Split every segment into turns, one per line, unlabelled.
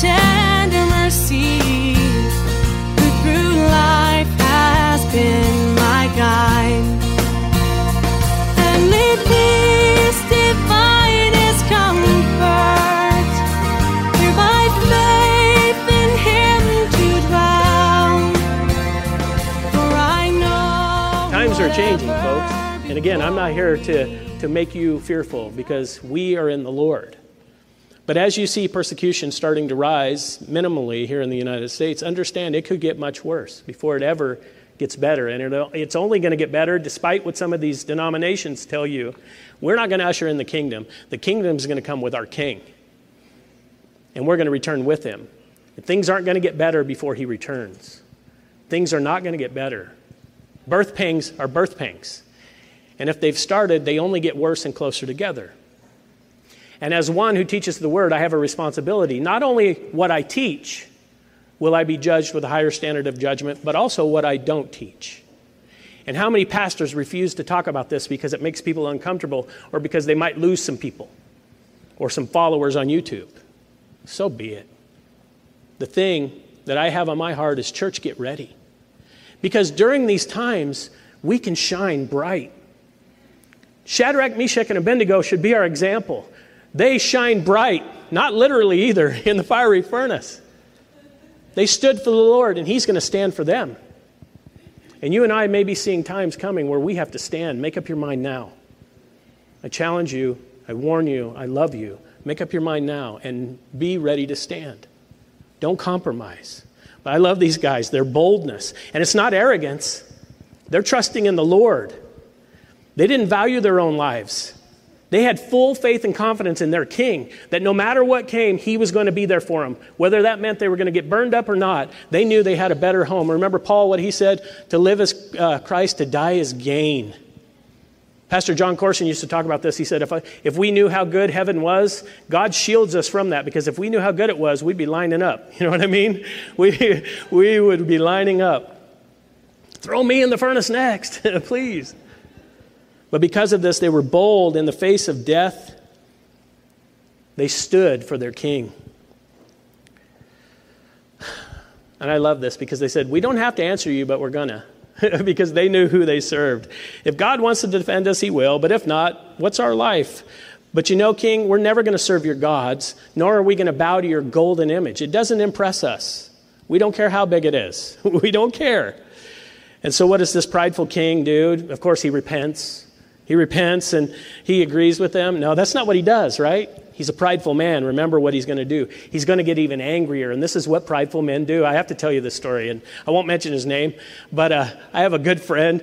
tender mercy? Who through life has been my guide? And may peace divine his comfort. Through my faith in him to dwell. For I know
Times are changing, folks. And again, I'm not here to, to make you fearful because we are in the Lord. But as you see persecution starting to rise minimally here in the United States, understand it could get much worse before it ever gets better. And it's only going to get better despite what some of these denominations tell you. We're not going to usher in the kingdom. The kingdom is going to come with our king. And we're going to return with him. And things aren't going to get better before he returns. Things are not going to get better. Birth pangs are birth pangs. And if they've started, they only get worse and closer together. And as one who teaches the word, I have a responsibility. Not only what I teach will I be judged with a higher standard of judgment, but also what I don't teach. And how many pastors refuse to talk about this because it makes people uncomfortable or because they might lose some people or some followers on YouTube? So be it. The thing that I have on my heart is church, get ready. Because during these times, we can shine bright. Shadrach, Meshach, and Abednego should be our example. They shine bright, not literally either, in the fiery furnace. They stood for the Lord, and He's going to stand for them. And you and I may be seeing times coming where we have to stand. Make up your mind now. I challenge you, I warn you, I love you. Make up your mind now and be ready to stand. Don't compromise. But I love these guys, their boldness. And it's not arrogance, they're trusting in the Lord. They didn't value their own lives. They had full faith and confidence in their king that no matter what came, he was going to be there for them. Whether that meant they were going to get burned up or not, they knew they had a better home. Remember Paul, what he said? To live as uh, Christ, to die is gain. Pastor Jon Courson used to talk about this. He said, if, I, if we knew how good heaven was, God shields us from that because if we knew how good it was, we'd be lining up. You know what I mean? We, we would be lining up. Throw me in the furnace next, please. But because of this, they were bold in the face of death. They stood for their king. And I love this because they said, We don't have to answer you, but we're gonna. because they knew who they served. If God wants to defend us, He will. But if not, what's our life? But you know, King, we're never going to serve your gods, nor are we going to bow to your golden image. It doesn't impress us. We don't care how big it is. we don't care. And so, what does this prideful king do? Of course, he repents. He repents and he agrees with them. No, that's not what he does, right? He's a prideful man. Remember what he's going to do. He's going to get even angrier. And this is what prideful men do. I have to tell you this story, and I won't mention his name, but uh, I have a good friend.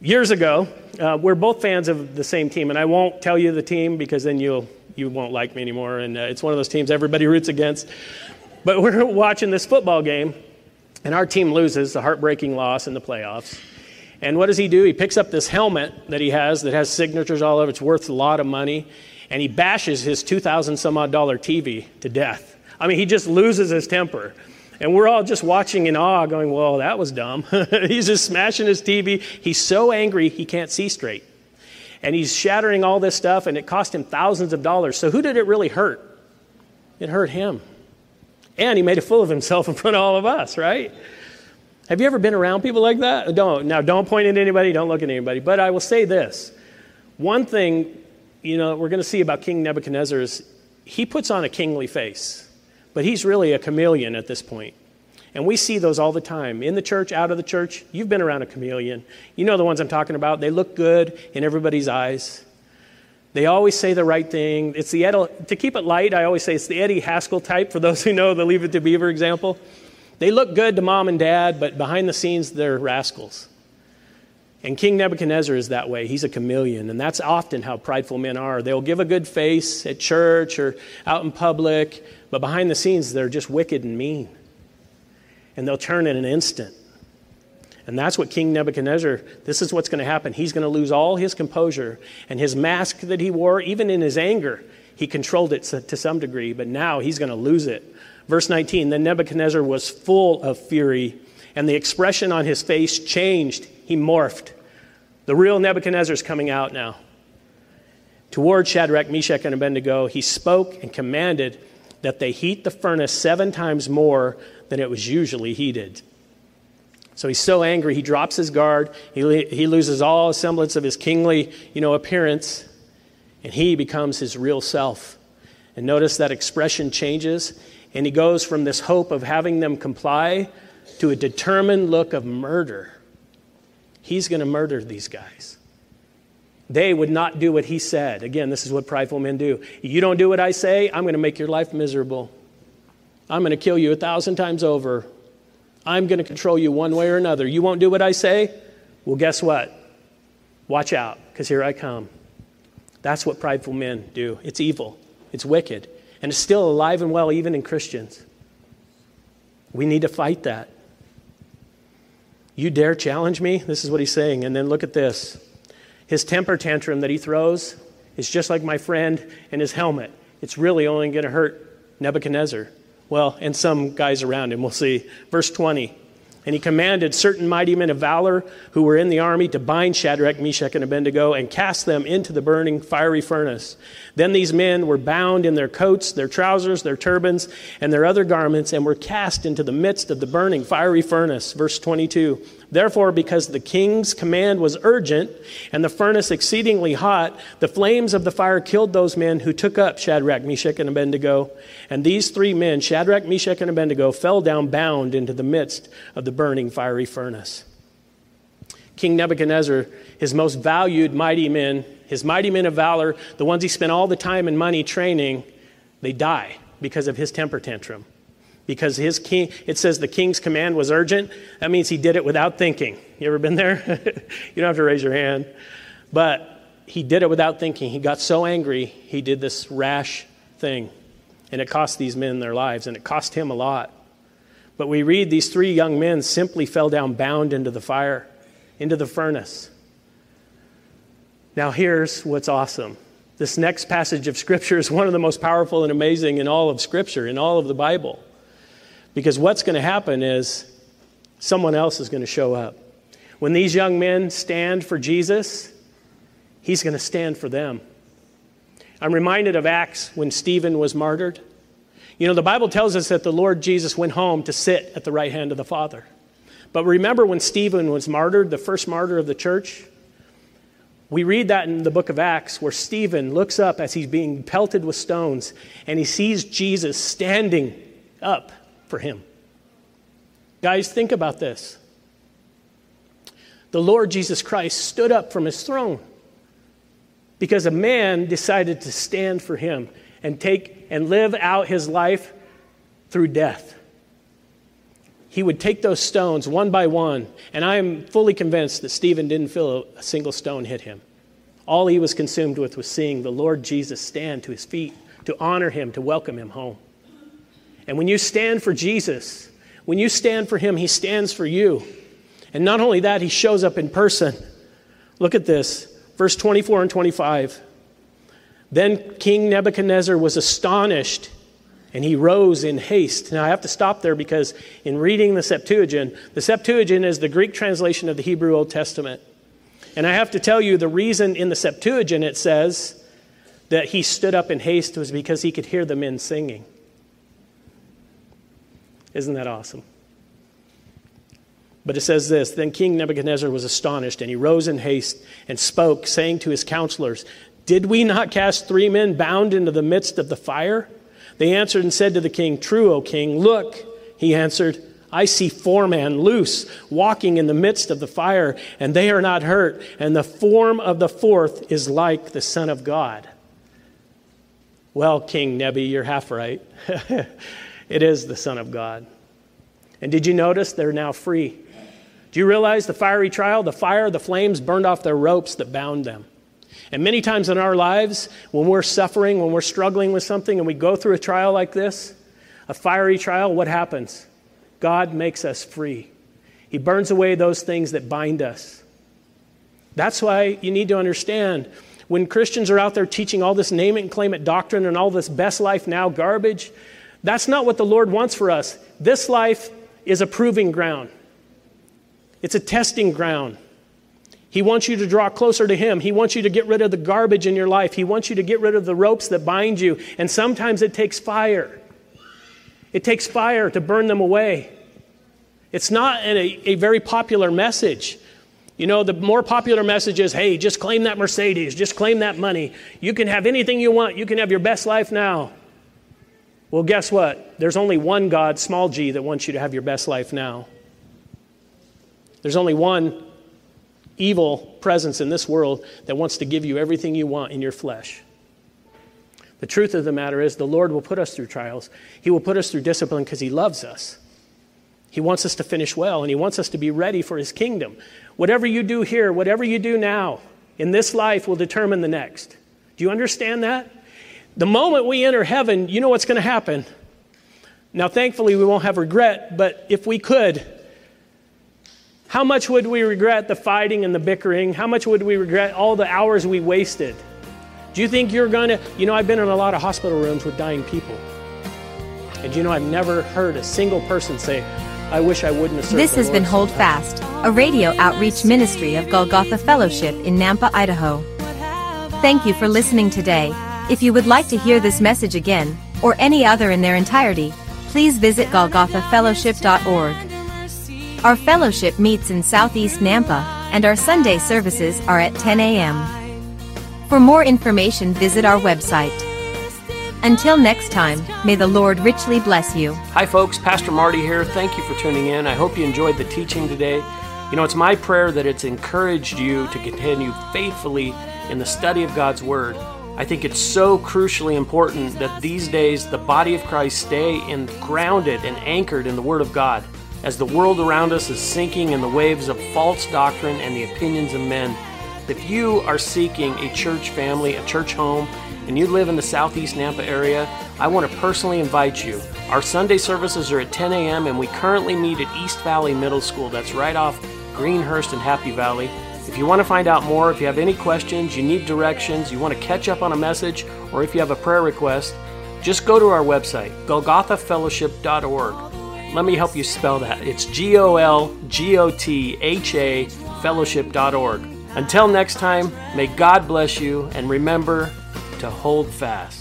Years ago, uh, we're both fans of the same team, and I won't tell you the team because then you'll, you won't like me anymore. And uh, it's one of those teams everybody roots against. But we're watching this football game, and our team loses, a heartbreaking loss in the playoffs. And what does he do? He picks up this helmet that he has that has signatures all over. It. It's worth a lot of money. And he bashes his 2,000 some odd dollar TV to death. I mean, he just loses his temper. And we're all just watching in awe, going, well, that was dumb. he's just smashing his TV. He's so angry he can't see straight. And he's shattering all this stuff, and it cost him thousands of dollars. So who did it really hurt? It hurt him. And he made a fool of himself in front of all of us, right? Have you ever been around people like that? Don't. Now, don't point at anybody, don't look at anybody. But I will say this one thing, you know, we're going to see about King Nebuchadnezzar is he puts on a kingly face, but he's really a chameleon at this point. And we see those all the time in the church, out of the church. You've been around a chameleon. You know the ones I'm talking about. They look good in everybody's eyes. They always say the right thing. It's the Ed, to keep it light. I always say it's the Eddie Haskell type. For those who know the Leave It to Beaver example, they look good to mom and dad, but behind the scenes, they're rascals. And King Nebuchadnezzar is that way. He's a chameleon. And that's often how prideful men are. They'll give a good face at church or out in public, But behind the scenes, they're just wicked and mean. And they'll turn in an instant. And that's what King Nebuchadnezzar, this is what's going to happen. He's going to lose all his composure and his mask that he wore, even in his anger. He controlled it to some degree, but now he's going to lose it. Verse 19 Then Nebuchadnezzar was full of fury, and the expression on his face changed. He morphed. The real Nebuchadnezzar is coming out now. Toward Shadrach, Meshach, and Abednego, he spoke and commanded that they heat the furnace seven times more than it was usually heated. So he's so angry, he drops his guard. He, he loses all semblance of his kingly, you know, appearance, and he becomes his real self. And notice that expression changes, and he goes from this hope of having them comply to a determined look of murder. He's going to murder these guys. They would not do what he said. Again, this is what prideful men do. You don't do what I say, I'm going to make your life miserable. I'm going to kill you a thousand times over. I'm going to control you one way or another. You won't do what I say? Well, guess what? Watch out, because here I come. That's what prideful men do. It's evil, it's wicked, and it's still alive and well, even in Christians. We need to fight that. You dare challenge me? This is what he's saying. And then look at this. His temper tantrum that he throws is just like my friend and his helmet. It's really only going to hurt Nebuchadnezzar. Well, and some guys around him. We'll see. Verse 20. And he commanded certain mighty men of valor who were in the army to bind Shadrach, Meshach, and Abednego and cast them into the burning fiery furnace. Then these men were bound in their coats, their trousers, their turbans, and their other garments, and were cast into the midst of the burning fiery furnace. Verse 22. Therefore, because the king's command was urgent and the furnace exceedingly hot, the flames of the fire killed those men who took up Shadrach, Meshach, and Abednego. And these three men, Shadrach, Meshach, and Abednego, fell down bound into the midst of the burning fiery furnace. King Nebuchadnezzar, his most valued mighty men, his mighty men of valor, the ones he spent all the time and money training, they die because of his temper tantrum because his king it says the king's command was urgent. That means he did it without thinking. You ever been there? You don't have to raise your hand. But he did it without thinking. He got so angry he did this rash thing. And it cost these men their lives and it cost him a lot. But we read these three young men simply fell down bound into the fire into the furnace. Now here's what's awesome. This next passage of scripture is one of the most powerful and amazing in all of scripture in all of the bible because what's going to happen is someone else is going to show up. When these young men stand for Jesus, he's going to stand for them. I'm reminded of Acts when Stephen was martyred. You know, the Bible tells us that the Lord Jesus went home to sit at the right hand of the Father. But remember when Stephen was martyred, the first martyr of the church? We read that in the book of Acts where Stephen looks up as he's being pelted with stones and he sees Jesus standing up for him. Guys, think about this. The Lord Jesus Christ stood up from his throne because a man decided to stand for him and take and live out his life through death. He would take those stones one by one, and I am fully convinced that Stephen didn't feel a single stone hit him. All he was consumed with was seeing the Lord Jesus stand to his feet to honor him, to welcome him home. And when you stand for Jesus, when you stand for him, he stands for you. And not only that, he shows up in person. Look at this, verse 24 and 25. Then King Nebuchadnezzar was astonished and he rose in haste. Now I have to stop there because in reading the Septuagint, the Septuagint is the Greek translation of the Hebrew Old Testament. And I have to tell you the reason in the Septuagint it says that he stood up in haste was because he could hear the men singing. Isn't that awesome? But it says this Then King Nebuchadnezzar was astonished, and he rose in haste and spoke, saying to his counselors, Did we not cast three men bound into the midst of the fire? They answered and said to the king, True, O king. Look, he answered, I see four men loose, walking in the midst of the fire, and they are not hurt, and the form of the fourth is like the Son of God. Well, King Nebi, you're half right. It is the Son of God. And did you notice they're now free? Do you realize the fiery trial, the fire, the flames burned off their ropes that bound them? And many times in our lives, when we're suffering, when we're struggling with something, and we go through a trial like this, a fiery trial, what happens? God makes us free. He burns away those things that bind us. That's why you need to understand when Christians are out there teaching all this name it and claim it doctrine and all this best life now garbage, that's not what the Lord wants for us. This life is a proving ground, it's a testing ground. He wants you to draw closer to Him. He wants you to get rid of the garbage in your life. He wants you to get rid of the ropes that bind you. And sometimes it takes fire. It takes fire to burn them away. It's not a, a very popular message. You know, the more popular message is hey, just claim that Mercedes, just claim that money. You can have anything you want, you can have your best life now. Well, guess what? There's only one God, small g, that wants you to have your best life now. There's only one evil presence in this world that wants to give you everything you want in your flesh. The truth of the matter is, the Lord will put us through trials. He will put us through discipline because He loves us. He wants us to finish well, and He wants us to be ready for His kingdom. Whatever you do here, whatever you do now, in this life will determine the next. Do you understand that? The moment we enter heaven, you know what's going to happen. Now, thankfully, we won't have regret, but if we could, how much would we regret the fighting and the bickering? How much would we regret all the hours we wasted? Do you think you're going to, you know, I've been in a lot of hospital rooms with dying people. And you know, I've never heard a single person say, I wish I wouldn't have served
This has
Lord
been Hold
sometimes."
Fast, a radio outreach ministry of Golgotha Fellowship in Nampa, Idaho. Thank you for listening today. If you would like to hear this message again, or any other in their entirety, please visit golgothafellowship.org. Our fellowship meets in Southeast Nampa, and our Sunday services are at 10 a.m. For more information, visit our website. Until next time, may the Lord richly bless you.
Hi, folks. Pastor Marty here. Thank you for tuning in. I hope you enjoyed the teaching today. You know, it's my prayer that it's encouraged you to continue faithfully in the study of God's Word. I think it's so crucially important that these days the body of Christ stay in, grounded and anchored in the Word of God as the world around us is sinking in the waves of false doctrine and the opinions of men. If you are seeking a church family, a church home, and you live in the southeast Nampa area, I want to personally invite you. Our Sunday services are at 10 a.m., and we currently meet at East Valley Middle School. That's right off Greenhurst and Happy Valley. If you want to find out more, if you have any questions, you need directions, you want to catch up on a message, or if you have a prayer request, just go to our website, golgothafellowship.org. Let me help you spell that. It's G O L G O T H A fellowship.org. Until next time, may God bless you and remember to hold fast.